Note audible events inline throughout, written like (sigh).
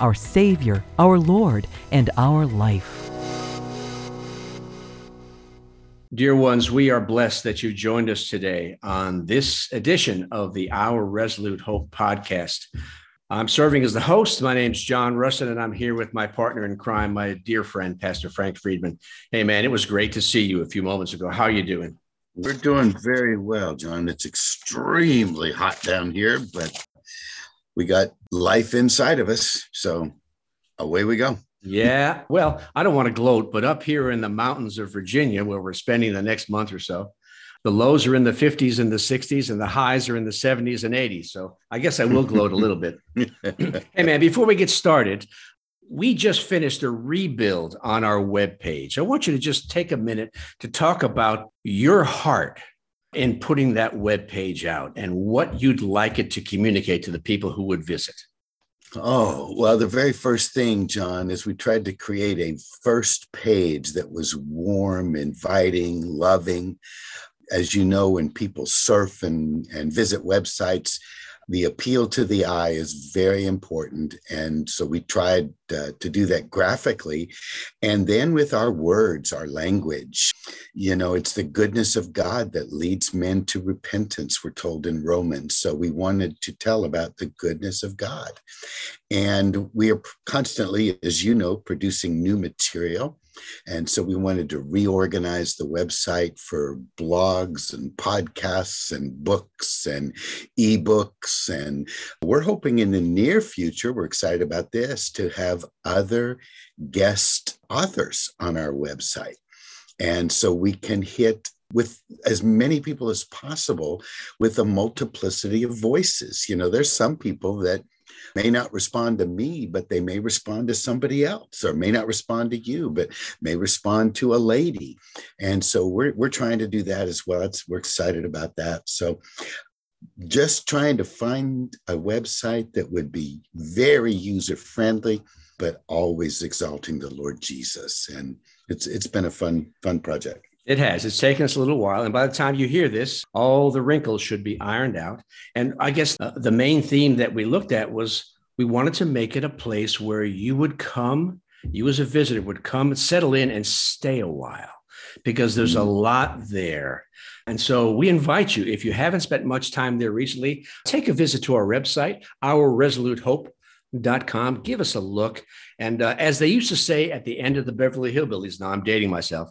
our Savior, our Lord, and our life. Dear ones, we are blessed that you joined us today on this edition of the Our Resolute Hope podcast. I'm serving as the host. My name's John Russin, and I'm here with my partner in crime, my dear friend, Pastor Frank Friedman. Hey, man, it was great to see you a few moments ago. How are you doing? We're doing very well, John. It's extremely hot down here, but we got life inside of us. So away we go. Yeah. Well, I don't want to gloat, but up here in the mountains of Virginia, where we're spending the next month or so, the lows are in the 50s and the 60s, and the highs are in the 70s and 80s. So I guess I will gloat a little bit. (laughs) hey, man, before we get started, we just finished a rebuild on our webpage. I want you to just take a minute to talk about your heart in putting that web page out and what you'd like it to communicate to the people who would visit? Oh, well, the very first thing, John, is we tried to create a first page that was warm, inviting, loving. As you know, when people surf and, and visit websites, the appeal to the eye is very important. And so we tried uh, to do that graphically. And then with our words, our language, you know, it's the goodness of God that leads men to repentance, we're told in Romans. So we wanted to tell about the goodness of God. And we are constantly, as you know, producing new material. And so we wanted to reorganize the website for blogs and podcasts and books and ebooks. And we're hoping in the near future, we're excited about this, to have other guest authors on our website. And so we can hit with as many people as possible with a multiplicity of voices. You know, there's some people that may not respond to me, but they may respond to somebody else, or may not respond to you, but may respond to a lady. And so we're we're trying to do that as well. It's, we're excited about that. So just trying to find a website that would be very user friendly, but always exalting the Lord Jesus. And it's it's been a fun fun project. It has. It's taken us a little while. And by the time you hear this, all the wrinkles should be ironed out. And I guess uh, the main theme that we looked at was we wanted to make it a place where you would come, you as a visitor would come and settle in and stay a while because there's a mm-hmm. lot there. And so we invite you, if you haven't spent much time there recently, take a visit to our website, ourresolutehope.com. Give us a look. And uh, as they used to say at the end of the Beverly Hillbillies, now I'm dating myself,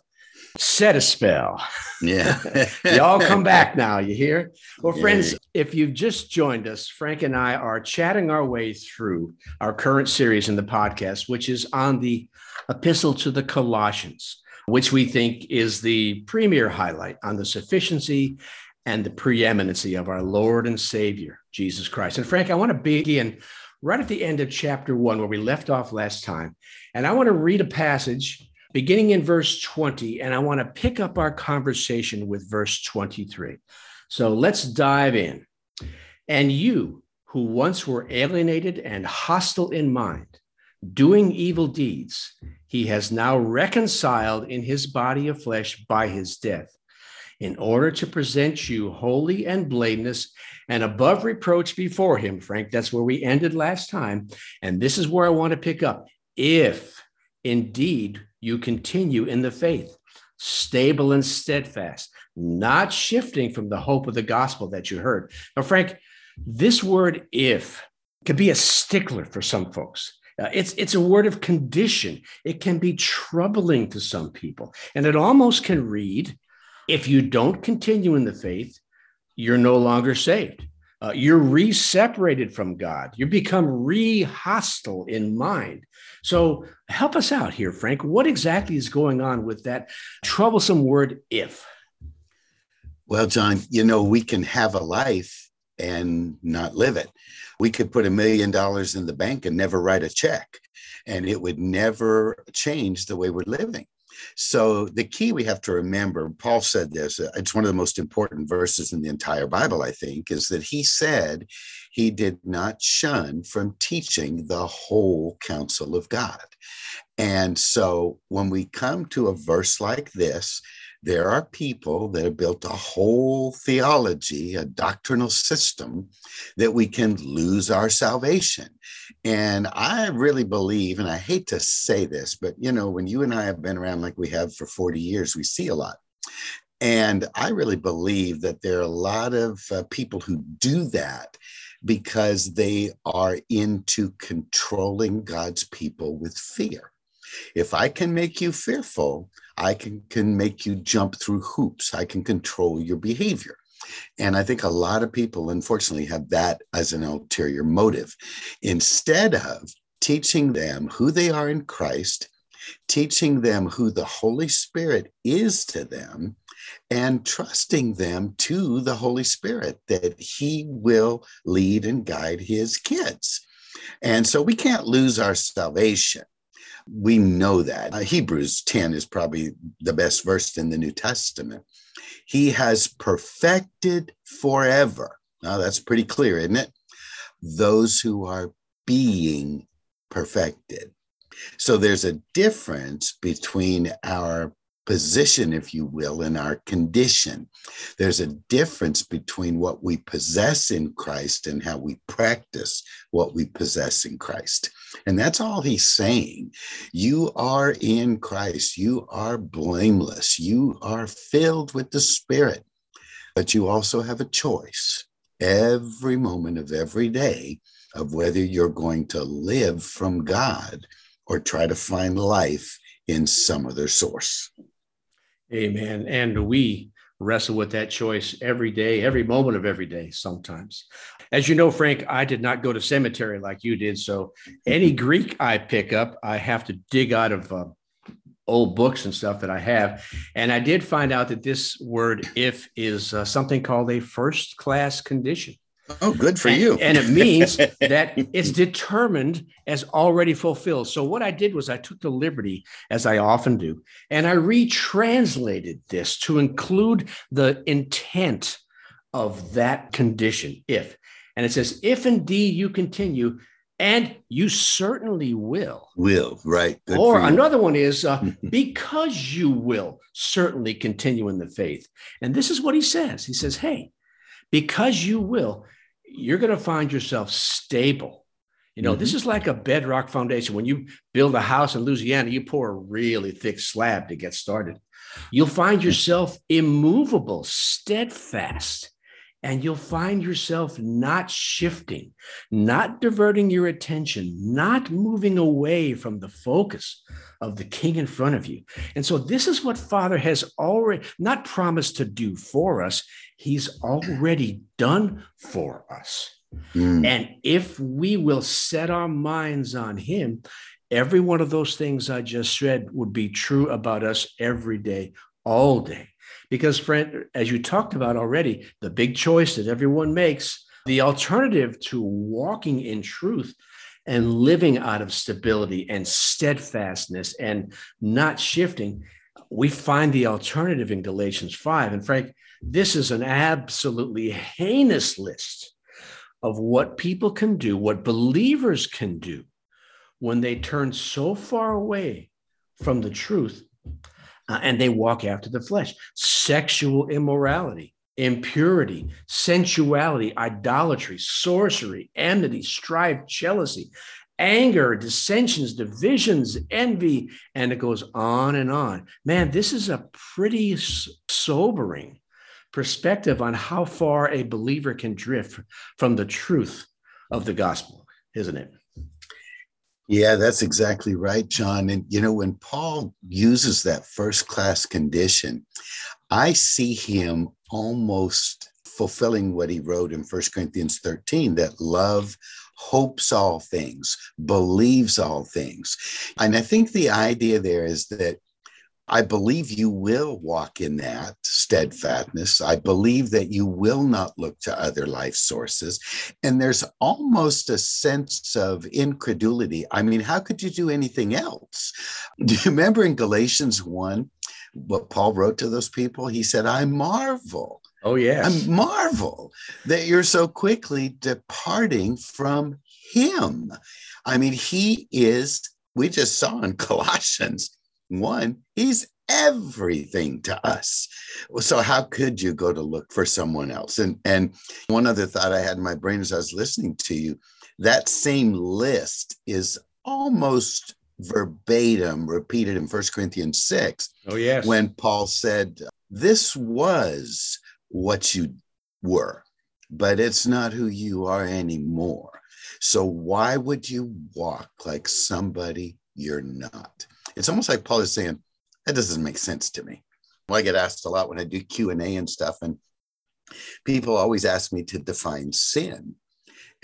set a spell. Yeah. (laughs) Y'all come back (laughs) now, you hear? Well, friends, yeah. if you've just joined us, Frank and I are chatting our way through our current series in the podcast, which is on the epistle to the Colossians, which we think is the premier highlight on the sufficiency and the preeminency of our Lord and Savior, Jesus Christ. And Frank, I want to begin right at the end of chapter one, where we left off last time. And I want to read a passage beginning in verse 20, and I want to pick up our conversation with verse 23. So let's dive in. And you who once were alienated and hostile in mind, doing evil deeds, he has now reconciled in his body of flesh by his death, in order to present you holy and blameless and above reproach before him. Frank, that's where we ended last time. And this is where I want to pick up. If indeed you continue in the faith, stable and steadfast, not shifting from the hope of the gospel that you heard. Now, Frank, this word if could be a stickler for some folks. Uh, it's, it's a word of condition. It can be troubling to some people. And it almost can read if you don't continue in the faith, you're no longer saved. Uh, you're re separated from God. You become re hostile in mind. So help us out here, Frank. What exactly is going on with that troublesome word if? Well, John, you know, we can have a life and not live it. We could put a million dollars in the bank and never write a check, and it would never change the way we're living. So, the key we have to remember, Paul said this, uh, it's one of the most important verses in the entire Bible, I think, is that he said he did not shun from teaching the whole counsel of God. And so, when we come to a verse like this, there are people that have built a whole theology, a doctrinal system that we can lose our salvation. And I really believe, and I hate to say this, but you know, when you and I have been around like we have for 40 years, we see a lot. And I really believe that there are a lot of uh, people who do that because they are into controlling God's people with fear. If I can make you fearful, I can, can make you jump through hoops. I can control your behavior. And I think a lot of people, unfortunately, have that as an ulterior motive. Instead of teaching them who they are in Christ, teaching them who the Holy Spirit is to them, and trusting them to the Holy Spirit that He will lead and guide His kids. And so we can't lose our salvation. We know that. Uh, Hebrews 10 is probably the best verse in the New Testament. He has perfected forever. Now, that's pretty clear, isn't it? Those who are being perfected. So there's a difference between our position, if you will, in our condition. There's a difference between what we possess in Christ and how we practice what we possess in Christ. And that's all he's saying. You are in Christ, you are blameless, you are filled with the Spirit, but you also have a choice every moment of every day of whether you're going to live from God or try to find life in some other source. Amen. And we wrestle with that choice every day, every moment of every day, sometimes. As you know, Frank, I did not go to cemetery like you did. So any Greek I pick up, I have to dig out of uh, old books and stuff that I have. And I did find out that this word if is uh, something called a first class condition. Oh, good for and, you. and it means (laughs) that it's determined as already fulfilled. So, what I did was I took the liberty, as I often do, and I retranslated this to include the intent of that condition, if. And it says, if indeed you continue, and you certainly will. Will, right. Good or another one is uh, (laughs) because you will certainly continue in the faith. And this is what he says He says, hey, because you will, you're going to find yourself stable. You know, mm-hmm. this is like a bedrock foundation. When you build a house in Louisiana, you pour a really thick slab to get started. You'll find yourself immovable, steadfast, and you'll find yourself not shifting, not diverting your attention, not moving away from the focus of the king in front of you. And so, this is what Father has already not promised to do for us, He's already done for us. Mm. And if we will set our minds on Him, every one of those things I just said would be true about us every day, all day. Because, friend, as you talked about already, the big choice that everyone makes, the alternative to walking in truth and living out of stability and steadfastness and not shifting, we find the alternative in Galatians 5. And Frank, this is an absolutely heinous list of what people can do, what believers can do when they turn so far away from the truth uh, and they walk after the flesh. Sexual immorality, impurity, sensuality, idolatry, sorcery, enmity, strife, jealousy, anger, dissensions, divisions, envy, and it goes on and on. Man, this is a pretty sobering perspective on how far a believer can drift from the truth of the gospel, isn't it? Yeah, that's exactly right, John. And you know, when Paul uses that first class condition, I see him almost fulfilling what he wrote in 1 Corinthians 13 that love hopes all things, believes all things. And I think the idea there is that I believe you will walk in that steadfastness. I believe that you will not look to other life sources. And there's almost a sense of incredulity. I mean, how could you do anything else? (laughs) Do you remember in Galatians 1 what Paul wrote to those people? He said, I marvel. Oh, yes. I marvel that you're so quickly departing from him. I mean, he is, we just saw in (laughs) Colossians one, he's everything to us. So how could you go to look for someone else? And and one other thought I had in my brain as I was listening to you, that same list is almost verbatim repeated in First Corinthians 6. Oh, yes. When Paul said, This was what you were, but it's not who you are anymore. So why would you walk like somebody you're not? It's almost like Paul is saying, that doesn't make sense to me. Well, I get asked a lot when I do Q&A and stuff, and people always ask me to define sin.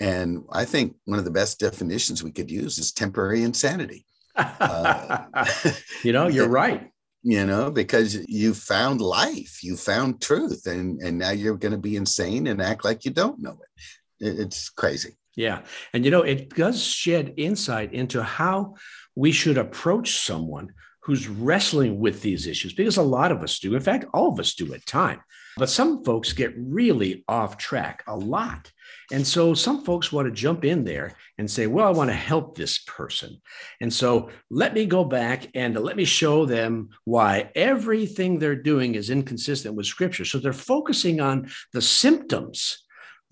And I think one of the best definitions we could use is temporary insanity. Uh, (laughs) you know, you're right. You know, because you found life, you found truth, and and now you're going to be insane and act like you don't know it. It's crazy. Yeah, and you know, it does shed insight into how we should approach someone who's wrestling with these issues because a lot of us do. In fact, all of us do at time. But some folks get really off track a lot. And so some folks want to jump in there and say, well, I want to help this person. And so let me go back and let me show them why everything they're doing is inconsistent with scripture. So they're focusing on the symptoms.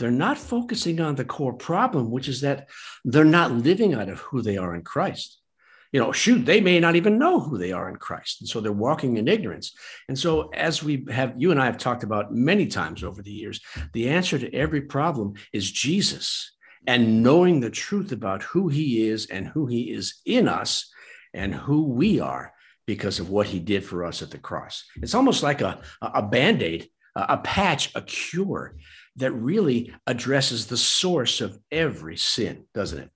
They're not focusing on the core problem, which is that they're not living out of who they are in Christ you know, shoot, they may not even know who they are in Christ. And so they're walking in ignorance. And so, as we have, you and I have talked about many times over the years, the answer to every problem is Jesus and knowing the truth about who he is and who he is in us and who we are because of what he did for us at the cross. It's almost like a, a band aid, a patch, a cure that really addresses the source of every sin, doesn't it?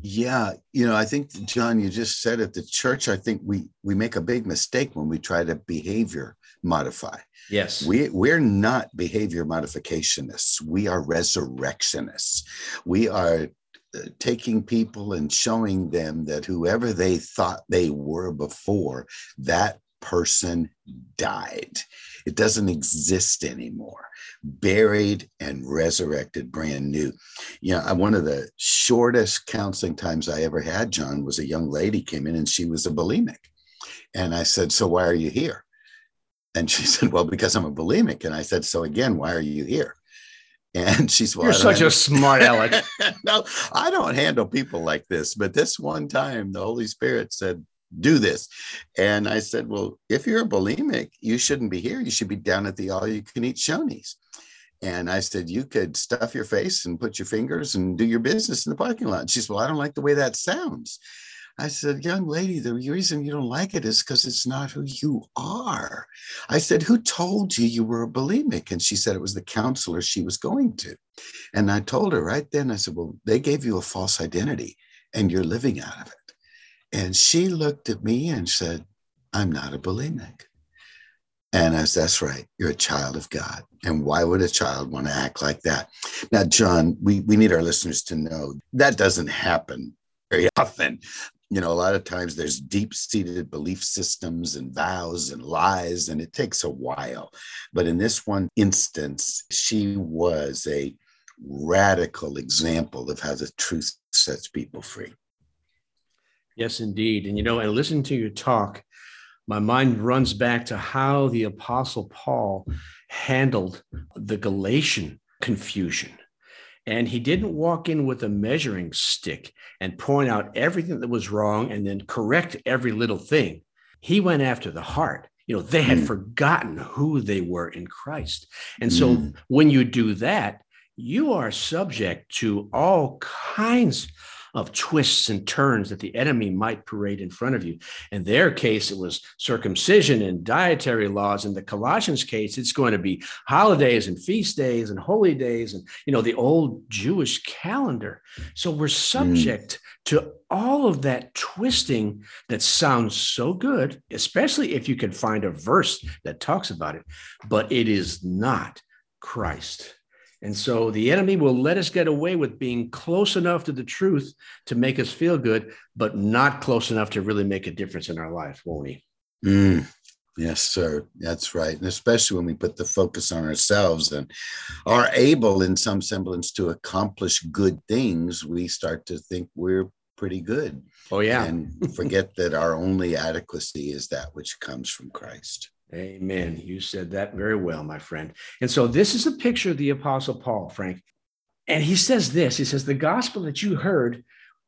Yeah, you know, I think John, you just said at The church, I think we we make a big mistake when we try to behavior modify. Yes, we we're not behavior modificationists. We are resurrectionists. We are uh, taking people and showing them that whoever they thought they were before, that person died. It doesn't exist anymore buried and resurrected brand new. You know, one of the shortest counseling times I ever had, John, was a young lady came in and she was a bulimic. And I said, So why are you here? And she (laughs) said, Well, because I'm a bulimic. And I said, So again, why are you here? And she's well, You're such handle- a smart aleck. (laughs) no, I don't handle people like this. But this one time, the Holy Spirit said, do this. And I said, Well, if you're a bulimic, you shouldn't be here. You should be down at the all you can eat Shoney's. And I said, You could stuff your face and put your fingers and do your business in the parking lot. she said, Well, I don't like the way that sounds. I said, Young lady, the reason you don't like it is because it's not who you are. I said, Who told you you were a bulimic? And she said it was the counselor she was going to. And I told her right then, I said, Well, they gave you a false identity and you're living out of it. And she looked at me and said, I'm not a bulimic. And I said, That's right, you're a child of God. And why would a child want to act like that? Now, John, we, we need our listeners to know that doesn't happen very (laughs) often. You know, a lot of times there's deep seated belief systems and vows and lies, and it takes a while. But in this one instance, she was a radical example of how the truth sets people free. Yes, indeed. And you know, and listening to your talk, my mind runs back to how the Apostle Paul handled the Galatian confusion. And he didn't walk in with a measuring stick and point out everything that was wrong and then correct every little thing. He went after the heart. You know, they had mm. forgotten who they were in Christ. And so mm. when you do that, you are subject to all kinds of twists and turns that the enemy might parade in front of you. In their case, it was circumcision and dietary laws. In the Colossians case, it's going to be holidays and feast days and holy days and you know the old Jewish calendar. So we're mm. subject mm. to all of that twisting that sounds so good, especially if you can find a verse that talks about it, but it is not Christ. And so the enemy will let us get away with being close enough to the truth to make us feel good, but not close enough to really make a difference in our life, won't he? Mm, yes, sir. That's right. And especially when we put the focus on ourselves and are able, in some semblance, to accomplish good things, we start to think we're pretty good. Oh, yeah. And forget that our only adequacy is that which comes from Christ. Amen. You said that very well, my friend. And so this is a picture of the Apostle Paul, Frank. And he says this he says, The gospel that you heard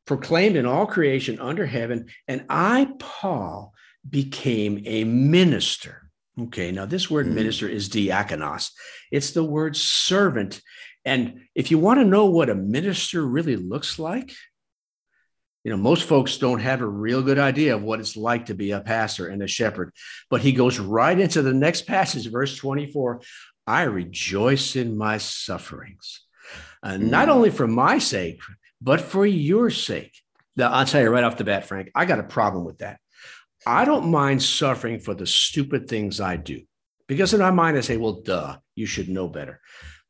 proclaimed in all creation under heaven, and I, Paul, became a minister. Okay, now this word mm. minister is diakonos, it's the word servant. And if you want to know what a minister really looks like, you know, most folks don't have a real good idea of what it's like to be a pastor and a shepherd. But he goes right into the next passage, verse 24 I rejoice in my sufferings, uh, not only for my sake, but for your sake. Now, I'll tell you right off the bat, Frank, I got a problem with that. I don't mind suffering for the stupid things I do because in my mind, I say, well, duh, you should know better.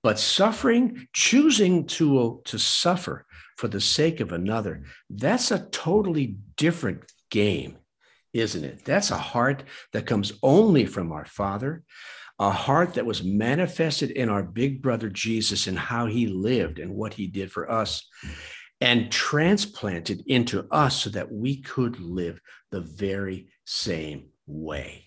But suffering, choosing to, to suffer for the sake of another, that's a totally different game, isn't it? That's a heart that comes only from our Father, a heart that was manifested in our big brother Jesus and how he lived and what he did for us, and transplanted into us so that we could live the very same way.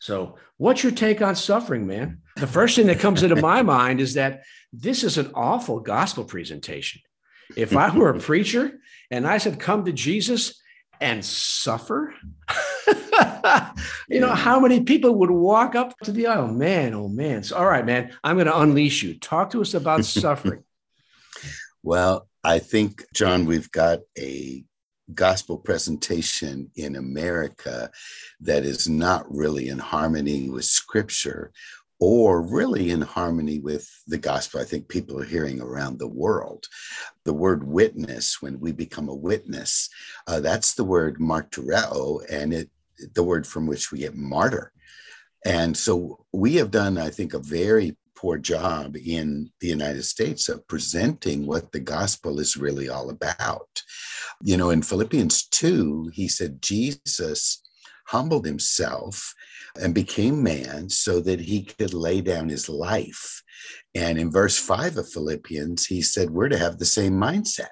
So, what's your take on suffering, man? The first thing that comes into my (laughs) mind is that this is an awful gospel presentation. If I were a preacher and I said, come to Jesus and suffer, (laughs) you know, how many people would walk up to the aisle? Man, oh man. So, all right, man, I'm going to unleash you. Talk to us about (laughs) suffering. well, I think, John, we've got a gospel presentation in America that is not really in harmony with scripture or really in harmony with the gospel I think people are hearing around the world. The word witness, when we become a witness, uh, that's the word martyreo, and it the word from which we get martyr. And so we have done, I think, a very poor job in the United States of presenting what the gospel is really all about. You know, in Philippians 2, he said, Jesus humbled himself and became man so that he could lay down his life. And in verse 5 of Philippians, he said, We're to have the same mindset.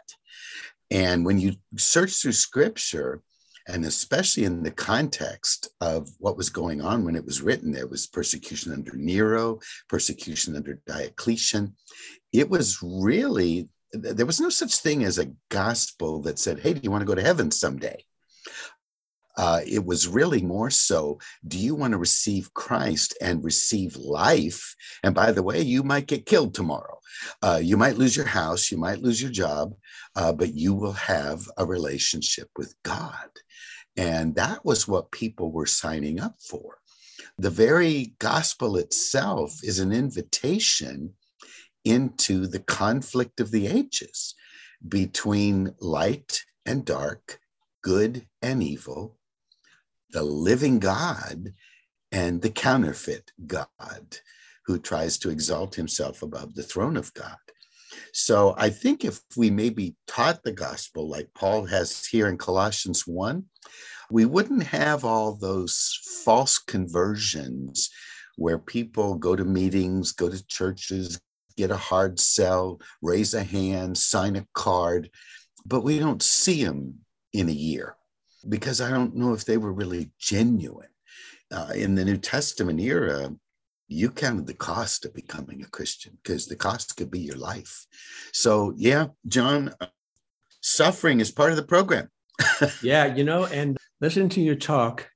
And when you search through scripture, and especially in the context of what was going on when it was written, there was persecution under Nero, persecution under Diocletian. It was really, there was no such thing as a gospel that said, Hey, do you want to go to heaven someday? Uh, it was really more so do you want to receive Christ and receive life? And by the way, you might get killed tomorrow. Uh, you might lose your house, you might lose your job, uh, but you will have a relationship with God. And that was what people were signing up for. The very gospel itself is an invitation into the conflict of the ages between light and dark, good and evil, the living God and the counterfeit God who tries to exalt himself above the throne of God. So I think if we maybe taught the gospel like Paul has here in Colossians 1, we wouldn't have all those false conversions where people go to meetings, go to churches, get a hard sell, raise a hand, sign a card, but we don't see them in a year because I don't know if they were really genuine. Uh, in the New Testament era, you counted the cost of becoming a Christian because the cost could be your life. So, yeah, John, uh, suffering is part of the program. (laughs) yeah, you know, and listening to your talk,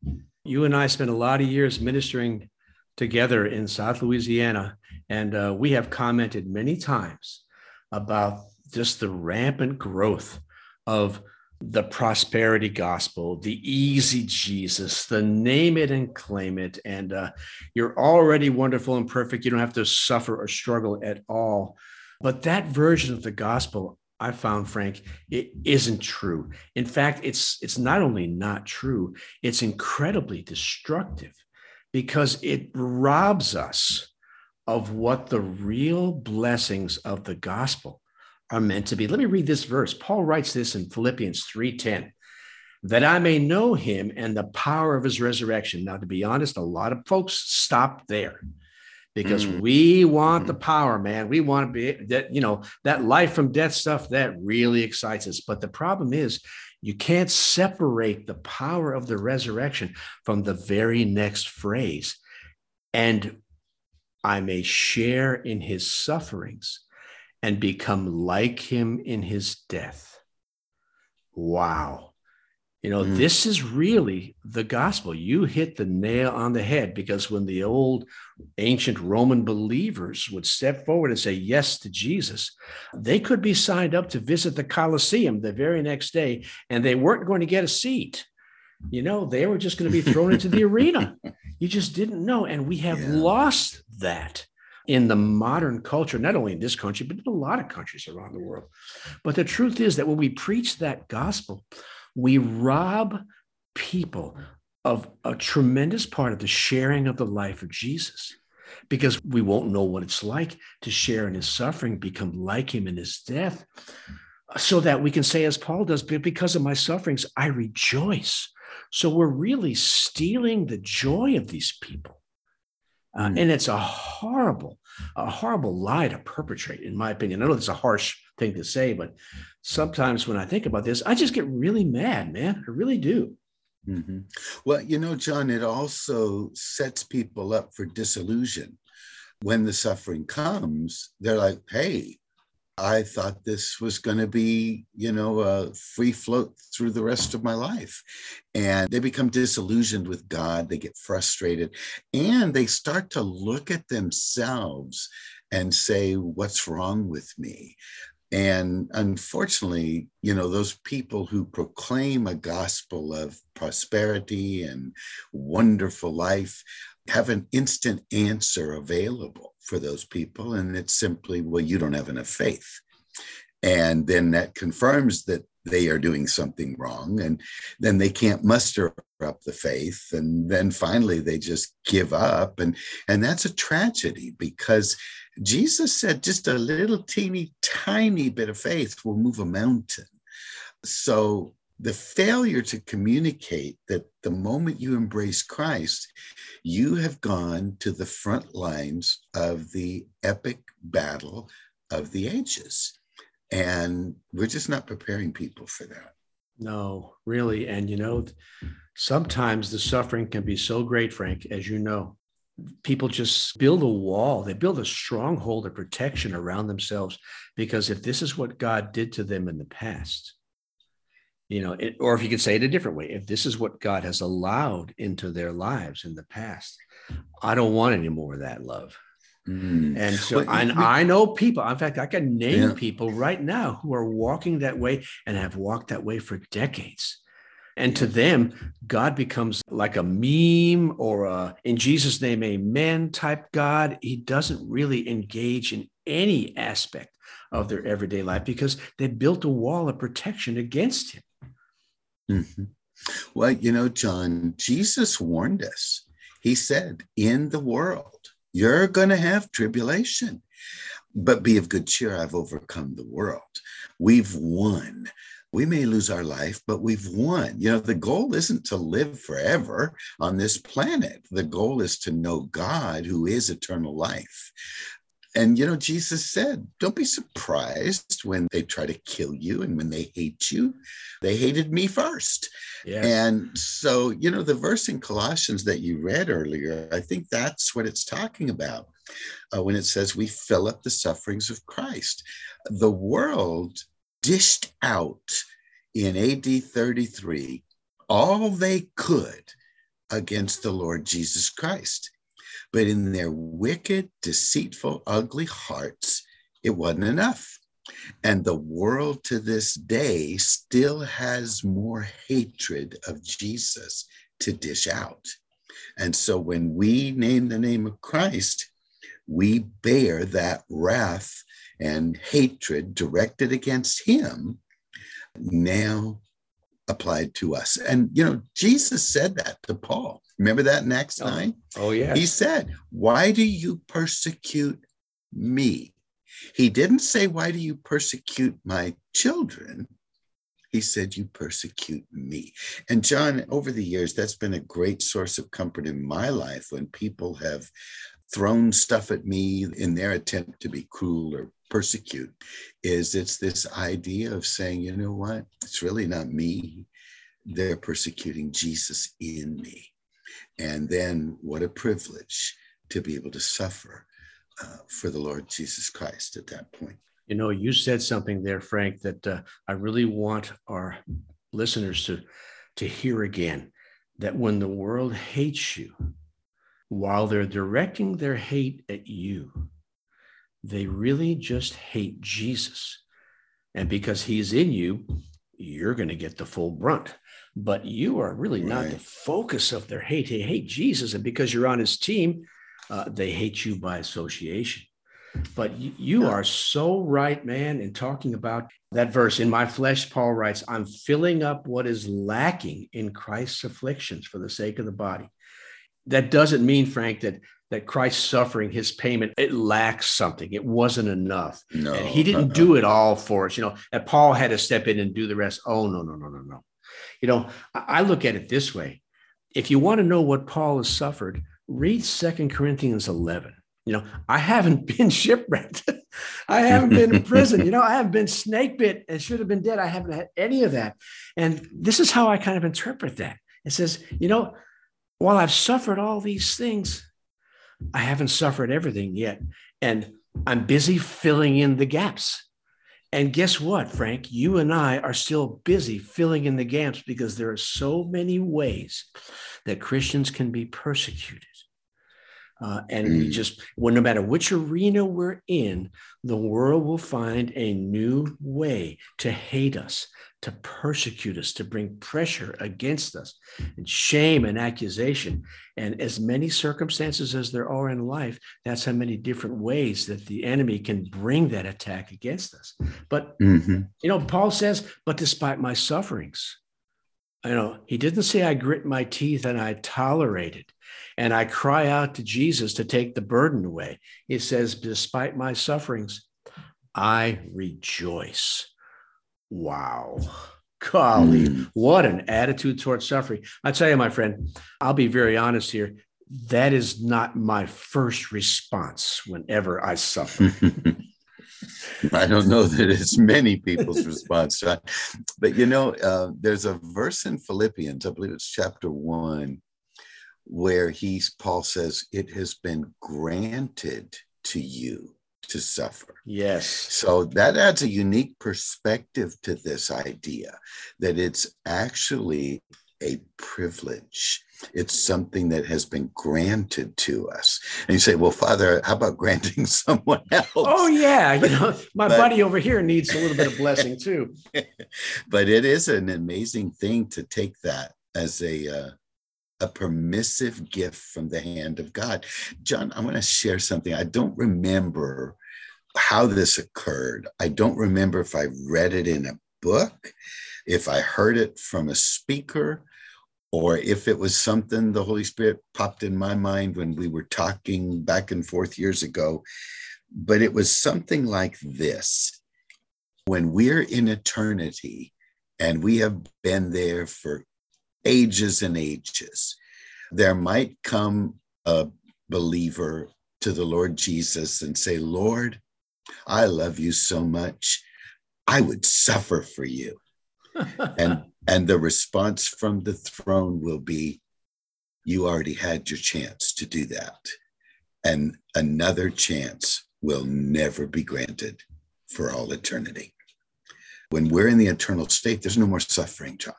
you and I spent a lot of years ministering together in South Louisiana, and uh, we have commented many times about just the rampant growth of the prosperity gospel, the easy Jesus, the name it and claim it. And uh, you're already wonderful and perfect. You don't have to suffer or struggle at all. But that version of the gospel, I found, Frank, it isn't true. In fact, it's it's not only not true, it's incredibly destructive because it robs us of what the real blessings of the gospel are meant to be. Let me read this verse. Paul writes this in Philippians 3:10 that I may know him and the power of his resurrection. Now, to be honest, a lot of folks stop there because mm. we want mm. the power, man. We want to be that, you know, that life from death stuff that really excites us. But the problem is, you can't separate the power of the resurrection from the very next phrase. And I may share in his sufferings and become like him in his death. Wow. You know, mm. this is really the gospel. You hit the nail on the head because when the old ancient Roman believers would step forward and say yes to Jesus, they could be signed up to visit the Colosseum the very next day, and they weren't going to get a seat. You know, they were just going to be thrown into the (laughs) arena. You just didn't know. And we have yeah. lost that in the modern culture, not only in this country, but in a lot of countries around the world. But the truth is that when we preach that gospel, we rob people of a tremendous part of the sharing of the life of Jesus because we won't know what it's like to share in his suffering, become like him in his death, so that we can say, as Paul does, because of my sufferings, I rejoice. So we're really stealing the joy of these people. Uh, mm. And it's a horrible, a horrible lie to perpetrate, in my opinion. I know it's a harsh thing to say, but sometimes when I think about this, I just get really mad, man. I really do. Mm-hmm. Well, you know, John, it also sets people up for disillusion. When the suffering comes, they're like, hey, I thought this was going to be, you know, a free float through the rest of my life. And they become disillusioned with God. They get frustrated and they start to look at themselves and say, What's wrong with me? And unfortunately, you know, those people who proclaim a gospel of prosperity and wonderful life have an instant answer available for those people. And it's simply, well, you don't have enough faith. And then that confirms that they are doing something wrong. And then they can't muster up the faith. And then finally they just give up. And, and that's a tragedy because Jesus said just a little teeny tiny bit of faith will move a mountain. So the failure to communicate that the moment you embrace Christ, you have gone to the front lines of the epic battle of the ages. And we're just not preparing people for that. No, really. And you know, sometimes the suffering can be so great, Frank, as you know. People just build a wall, they build a stronghold of protection around themselves because if this is what God did to them in the past, you know it, or if you could say it a different way if this is what god has allowed into their lives in the past i don't want any more of that love. Mm. and so well, I, I know people in fact i can name yeah. people right now who are walking that way and have walked that way for decades. And to them god becomes like a meme or a in jesus name amen type god. He doesn't really engage in any aspect of their everyday life because they built a wall of protection against him Mm-hmm. Well, you know, John, Jesus warned us. He said, In the world, you're going to have tribulation, but be of good cheer. I've overcome the world. We've won. We may lose our life, but we've won. You know, the goal isn't to live forever on this planet. The goal is to know God, who is eternal life. And, you know, Jesus said, don't be surprised when they try to kill you and when they hate you. They hated me first. Yes. And so, you know, the verse in Colossians that you read earlier, I think that's what it's talking about uh, when it says we fill up the sufferings of Christ. The world dished out in AD 33 all they could against the Lord Jesus Christ. But in their wicked, deceitful, ugly hearts, it wasn't enough. And the world to this day still has more hatred of Jesus to dish out. And so when we name the name of Christ, we bear that wrath and hatred directed against him now applied to us. And, you know, Jesus said that to Paul. Remember that in Acts oh. Oh, yeah. He said, Why do you persecute me? He didn't say, Why do you persecute my children? He said, You persecute me. And John, over the years, that's been a great source of comfort in my life when people have thrown stuff at me in their attempt to be cruel or persecute is it's this idea of saying you know what? It's really not me. They're persecuting jesus in me. And then what a privilege to be able to suffer uh, for the lord jesus christ at that point. You know you said something there frank that uh, i really want our listeners to to hear again that when the world hates you while they're directing their hate at you, they really just hate Jesus. And because he's in you, you're going to get the full brunt. But you are really right. not the focus of their hate. They hate Jesus. And because you're on his team, uh, they hate you by association. But you, you are so right, man, in talking about that verse. In my flesh, Paul writes, I'm filling up what is lacking in Christ's afflictions for the sake of the body that doesn't mean, Frank, that that Christ's suffering, his payment, it lacks something. It wasn't enough. No, and he didn't uh-uh. do it all for us. You know, and Paul had to step in and do the rest. Oh, no, no, no, no, no. You know, I look at it this way. If you want to know what Paul has suffered, read Second Corinthians 11. You know, I haven't (laughs) been shipwrecked. I haven't been in (laughs) prison. You know, I haven't been snake bit and should have been dead. I haven't had any of that. And this is how I kind of interpret that. It says, you know, while I've suffered all these things, I haven't suffered everything yet. And I'm busy filling in the gaps. And guess what, Frank? You and I are still busy filling in the gaps because there are so many ways that Christians can be persecuted. Uh, and mm. we just, well, no matter which arena we're in, the world will find a new way to hate us, to persecute us, to bring pressure against us, and shame and accusation. And as many circumstances as there are in life, that's how many different ways that the enemy can bring that attack against us. But, mm-hmm. you know, Paul says, but despite my sufferings, you know, he didn't say I grit my teeth and I tolerated and I cry out to Jesus to take the burden away. He says, despite my sufferings, I rejoice. Wow. Golly, mm. what an attitude towards suffering. I tell you, my friend, I'll be very honest here. That is not my first response whenever I suffer. (laughs) I don't know that it's many people's (laughs) response, John. But you know, uh, there's a verse in Philippians, I believe it's chapter one, where he's Paul says, It has been granted to you to suffer. Yes. So that adds a unique perspective to this idea that it's actually a privilege. It's something that has been granted to us. And you say, well, Father, how about granting (laughs) someone else? Oh, yeah. You know, (laughs) my but, buddy over here needs a little bit of blessing (laughs) too. but it is an amazing thing to take that as a, uh, a permissive gift from the hand of God. John, I want to share something. I don't remember how this occurred. I don't remember if I read it in a book, if I heard it from a speaker, or if it was something the Holy Spirit popped in my mind when we were talking back and forth years ago. But it was something like this when we're in eternity and we have been there for ages and ages, there might come a believer to the Lord Jesus and say, Lord, I love you so much. I would suffer for you. (laughs) and and the response from the throne will be, You already had your chance to do that. And another chance will never be granted for all eternity. When we're in the eternal state, there's no more suffering, John.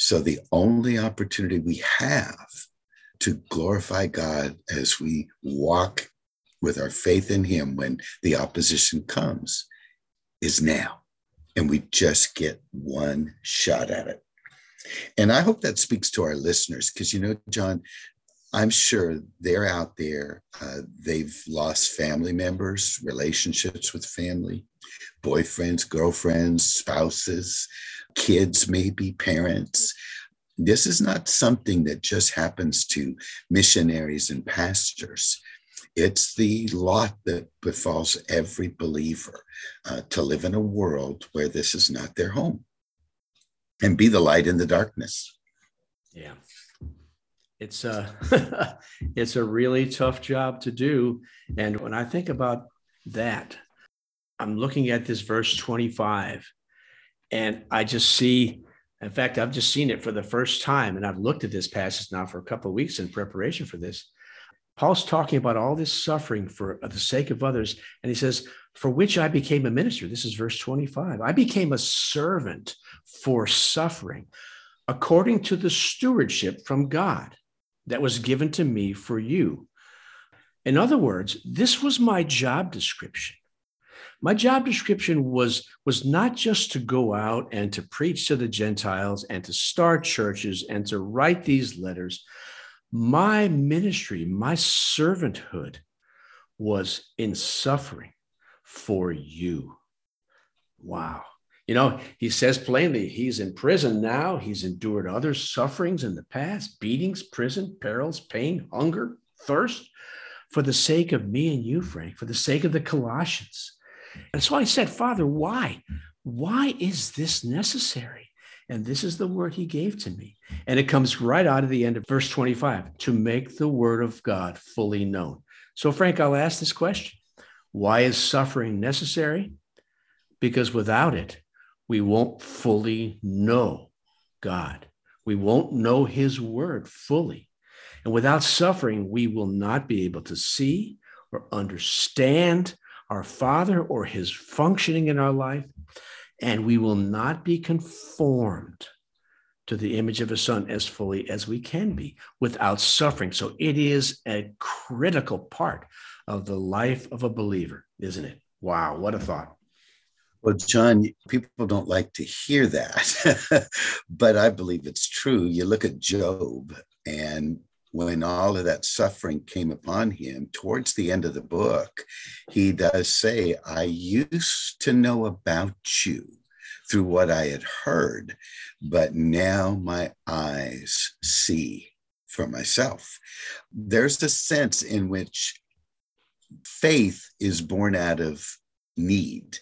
So the only opportunity we have to glorify God as we walk with our faith in Him when the opposition comes is now. And we just get one shot at it. And I hope that speaks to our listeners because, you know, John, I'm sure they're out there. Uh, they've lost family members, relationships with family, boyfriends, girlfriends, spouses, kids, maybe parents. This is not something that just happens to missionaries and pastors. It's the lot that befalls every believer uh, to live in a world where this is not their home and be the light in the darkness. Yeah. It's a (laughs) it's a really tough job to do and when I think about that I'm looking at this verse 25 and I just see in fact I've just seen it for the first time and I've looked at this passage now for a couple of weeks in preparation for this Paul's talking about all this suffering for the sake of others. And he says, For which I became a minister. This is verse 25. I became a servant for suffering according to the stewardship from God that was given to me for you. In other words, this was my job description. My job description was, was not just to go out and to preach to the Gentiles and to start churches and to write these letters, my ministry, my servanthood was in suffering for you. Wow. You know, he says plainly, he's in prison now. He's endured other sufferings in the past beatings, prison, perils, pain, hunger, thirst for the sake of me and you, Frank, for the sake of the Colossians. And so I said, Father, why? Why is this necessary? And this is the word he gave to me. And it comes right out of the end of verse 25 to make the word of God fully known. So, Frank, I'll ask this question Why is suffering necessary? Because without it, we won't fully know God. We won't know his word fully. And without suffering, we will not be able to see or understand our Father or his functioning in our life and we will not be conformed to the image of his son as fully as we can be without suffering. So it is a critical part of the life of a believer, isn't it? Wow, what a thought. Well, John, people don't like to hear that, (laughs) but I believe it's true. You look at Job, and when all of that suffering came upon him, towards the end of the book, he does say, I used to know about you through what I had heard, but now my eyes see for myself. There's a sense in which faith is born out of need.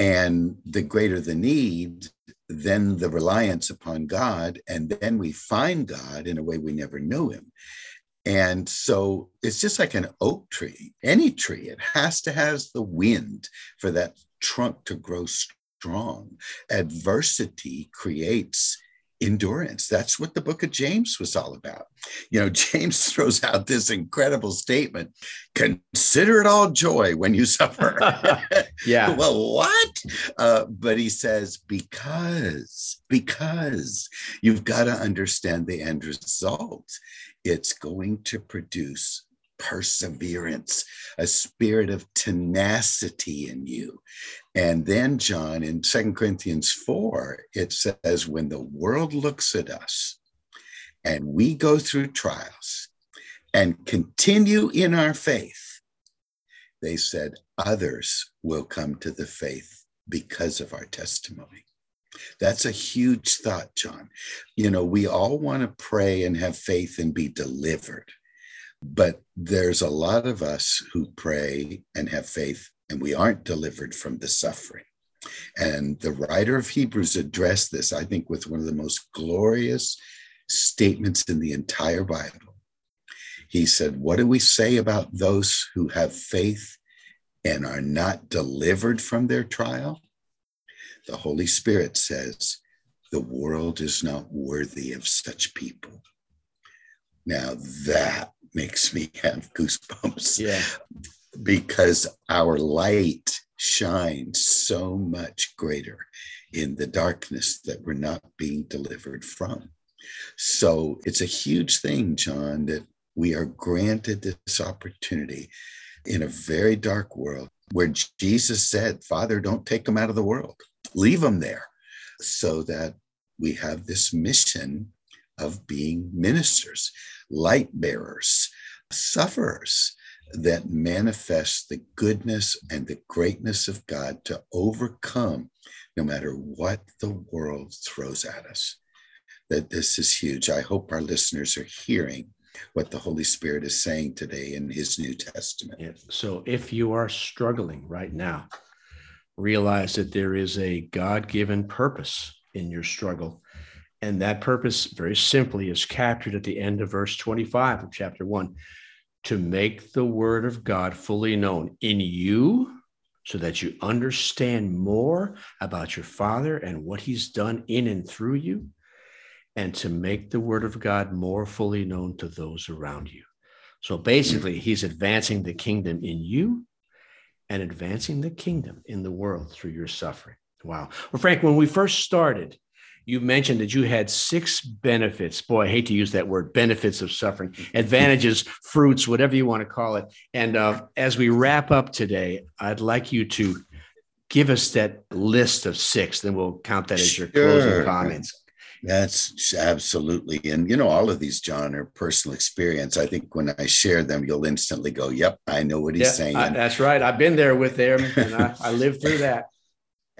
And the greater the need, then the reliance upon God, and then we find God in a way we never knew him. And so it's just like an oak tree, any tree, it has to has the wind for that trunk to grow strong. Adversity creates endurance. That's what the book of James was all about. You know, (laughs) James throws out this incredible statement consider it all joy when you (laughs) suffer. (laughs) yeah. well, what? Uh, but he says, because, because you've got to understand the end result. It's going to produce perseverance, a spirit of tenacity in you. And then, John, in Second Corinthians 4, it says, when the world looks at us and we go through trials and continue in our faith, they said, others will come to the faith because of our testimony. That's a huge thought, John. You know, we all want to pray and have faith and be delivered. But there's a lot of us who pray and have faith, and we aren't delivered from the suffering. And the writer of Hebrews addressed this, I think, with one of the most glorious statements in the entire Bible. He said, What do we say about those who have faith and are not delivered from their trial? The Holy Spirit says, The world is not worthy of such people. Now, that makes me have goosebumps. Yeah. Because our light shines so much greater in the darkness that we're not being delivered from. So it's a huge thing, John, that we are granted this opportunity in a very dark world where Jesus said, Father, don't take them out of the world, leave them there, so that we have this mission of being ministers, light bearers, sufferers that manifest the goodness and the greatness of God to overcome no matter what the world throws at us. That this is huge. I hope our listeners are hearing what the Holy Spirit is saying today in his New Testament. Yeah. So if you are struggling right now, realize that there is a God given purpose in your struggle. And that purpose, very simply, is captured at the end of verse 25 of chapter 1 to make the word of God fully known in you so that you understand more about your Father and what He's done in and through you, and to make the Word of God more fully known to those around you. So basically, He's advancing the kingdom in you and advancing the kingdom in the world through your suffering. Wow. Well, Frank, when we first started, you mentioned that you had six benefits. Boy, I hate to use that word benefits of suffering, advantages, fruits, whatever you want to call it. And uh, as we wrap up today, I'd like you to give us that list of six, then we'll count that as your sure. closing comments. That's absolutely. And, you know, all of these, John, are personal experience. I think when I share them, you'll instantly go, yep, I know what he's yeah, saying. I, that's right. I've been there with them and I, I lived through that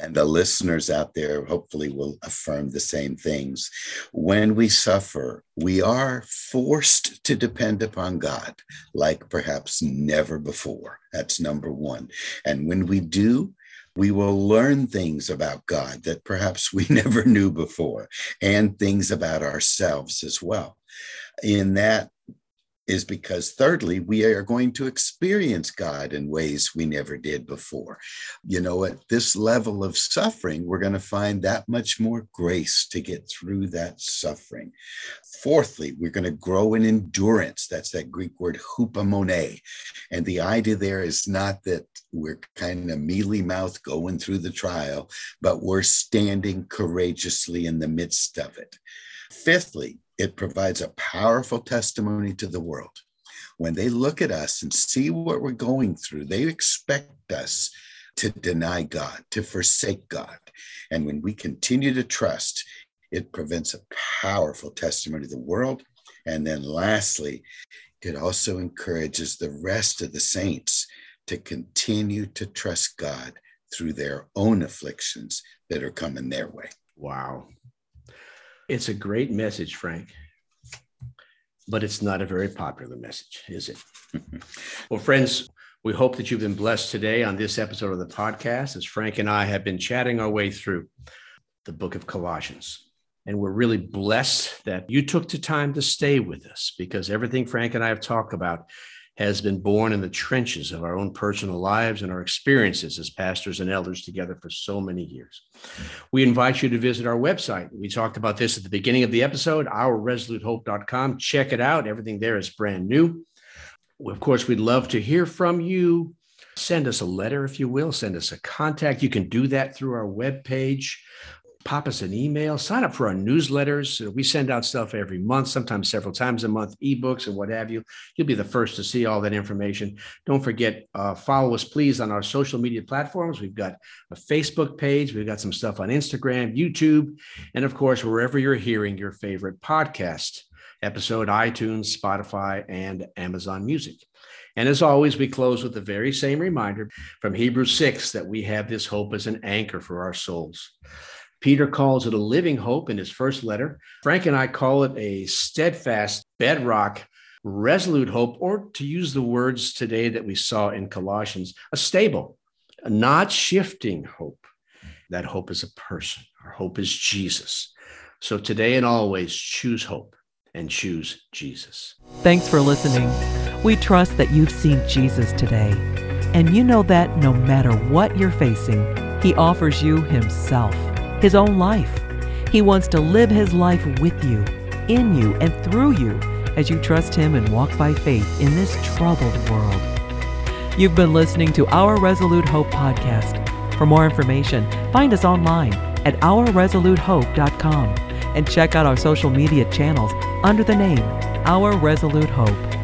and the listeners out there hopefully will affirm the same things. When we suffer, we are forced to depend upon God like perhaps never before. That's number one. And when we do, we will learn things about God that perhaps we (laughs) never knew before, and things about ourselves as well. In that is because, thirdly, we are going to experience God in ways we never did before. You know, at this level of suffering, we're going to find that much more grace to get through that suffering. Fourthly, we're going to grow in endurance. That's that Greek word hupomone. And the idea there is not that we're kind of mealy mouth going through the trial, but we're standing courageously in the midst of it. Fifthly, it provides a powerful testimony to the world. When they look at us and see what we're going through, they expect us to deny God, to forsake God. And when we continue to trust, it prevents a powerful testimony to the world. And then lastly, it also encourages the rest of the saints to continue to trust God through their own afflictions that are coming their way. Wow. It's a great message, Frank, but it's not a very popular message, is it? (laughs) well, friends, we hope that you've been blessed today on this episode of the podcast as Frank and I have been chatting our way through the book of Colossians. And we're really blessed that you took the time to stay with us because everything Frank and I have talked about has been born in the trenches of our own personal lives and our experiences as pastors and elders together for so many years. We invite you to visit our website. We talked about this at the beginning of the episode, ourresolutehope.com. Check it out. Everything there is brand new. Of course, we'd love to hear from you. Send us a letter, if you will. Send us a contact. You can do that through our webpage pop us an email, sign up for our newsletters. We send out stuff every month, sometimes several times a month, ebooks and what have you. You'll be the first to see all that information. Don't forget, uh, follow us, please, on our social media platforms. We've got a Facebook page, we've got some stuff on Instagram, YouTube, and of course, wherever you're hearing your favorite podcast episode, iTunes, Spotify, and Amazon Music. And as always, we close with the very same reminder from Hebrews 6 that we have this hope as an anchor for our souls. Peter calls it a living hope in his first letter. Frank and I call it a steadfast bedrock, resolute hope, or to use the words today that we saw in Colossians, a stable, a not shifting hope. That hope is a person. Our hope is Jesus. So today and always choose hope and choose Jesus. Thanks for listening. We trust that you've seen Jesus today. And you know that no matter what you're facing, he offers you himself his own life. He wants to live his life with you, in you, and through you as you trust him and walk by faith in this troubled world. You've been listening to Our Resolute Hope podcast. For more information, find us online at ourresolutehope.com and check out our social media channels under the name Our Resolute Hope.